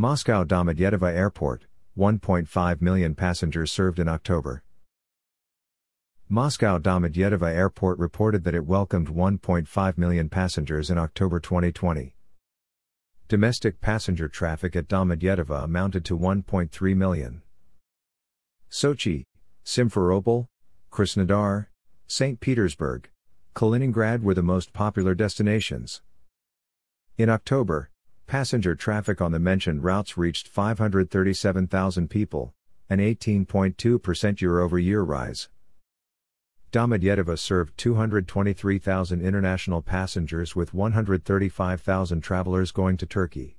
Moscow Domodedovo Airport, 1.5 million passengers served in October. Moscow Domodedovo Airport reported that it welcomed 1.5 million passengers in October 2020. Domestic passenger traffic at Domodedovo amounted to 1.3 million. Sochi, Simferopol, Krasnodar, St. Petersburg, Kaliningrad were the most popular destinations. In October, passenger traffic on the mentioned routes reached 537,000 people, an 18.2% year over year rise. Domodedovo served 223,000 international passengers with 135,000 travelers going to Turkey.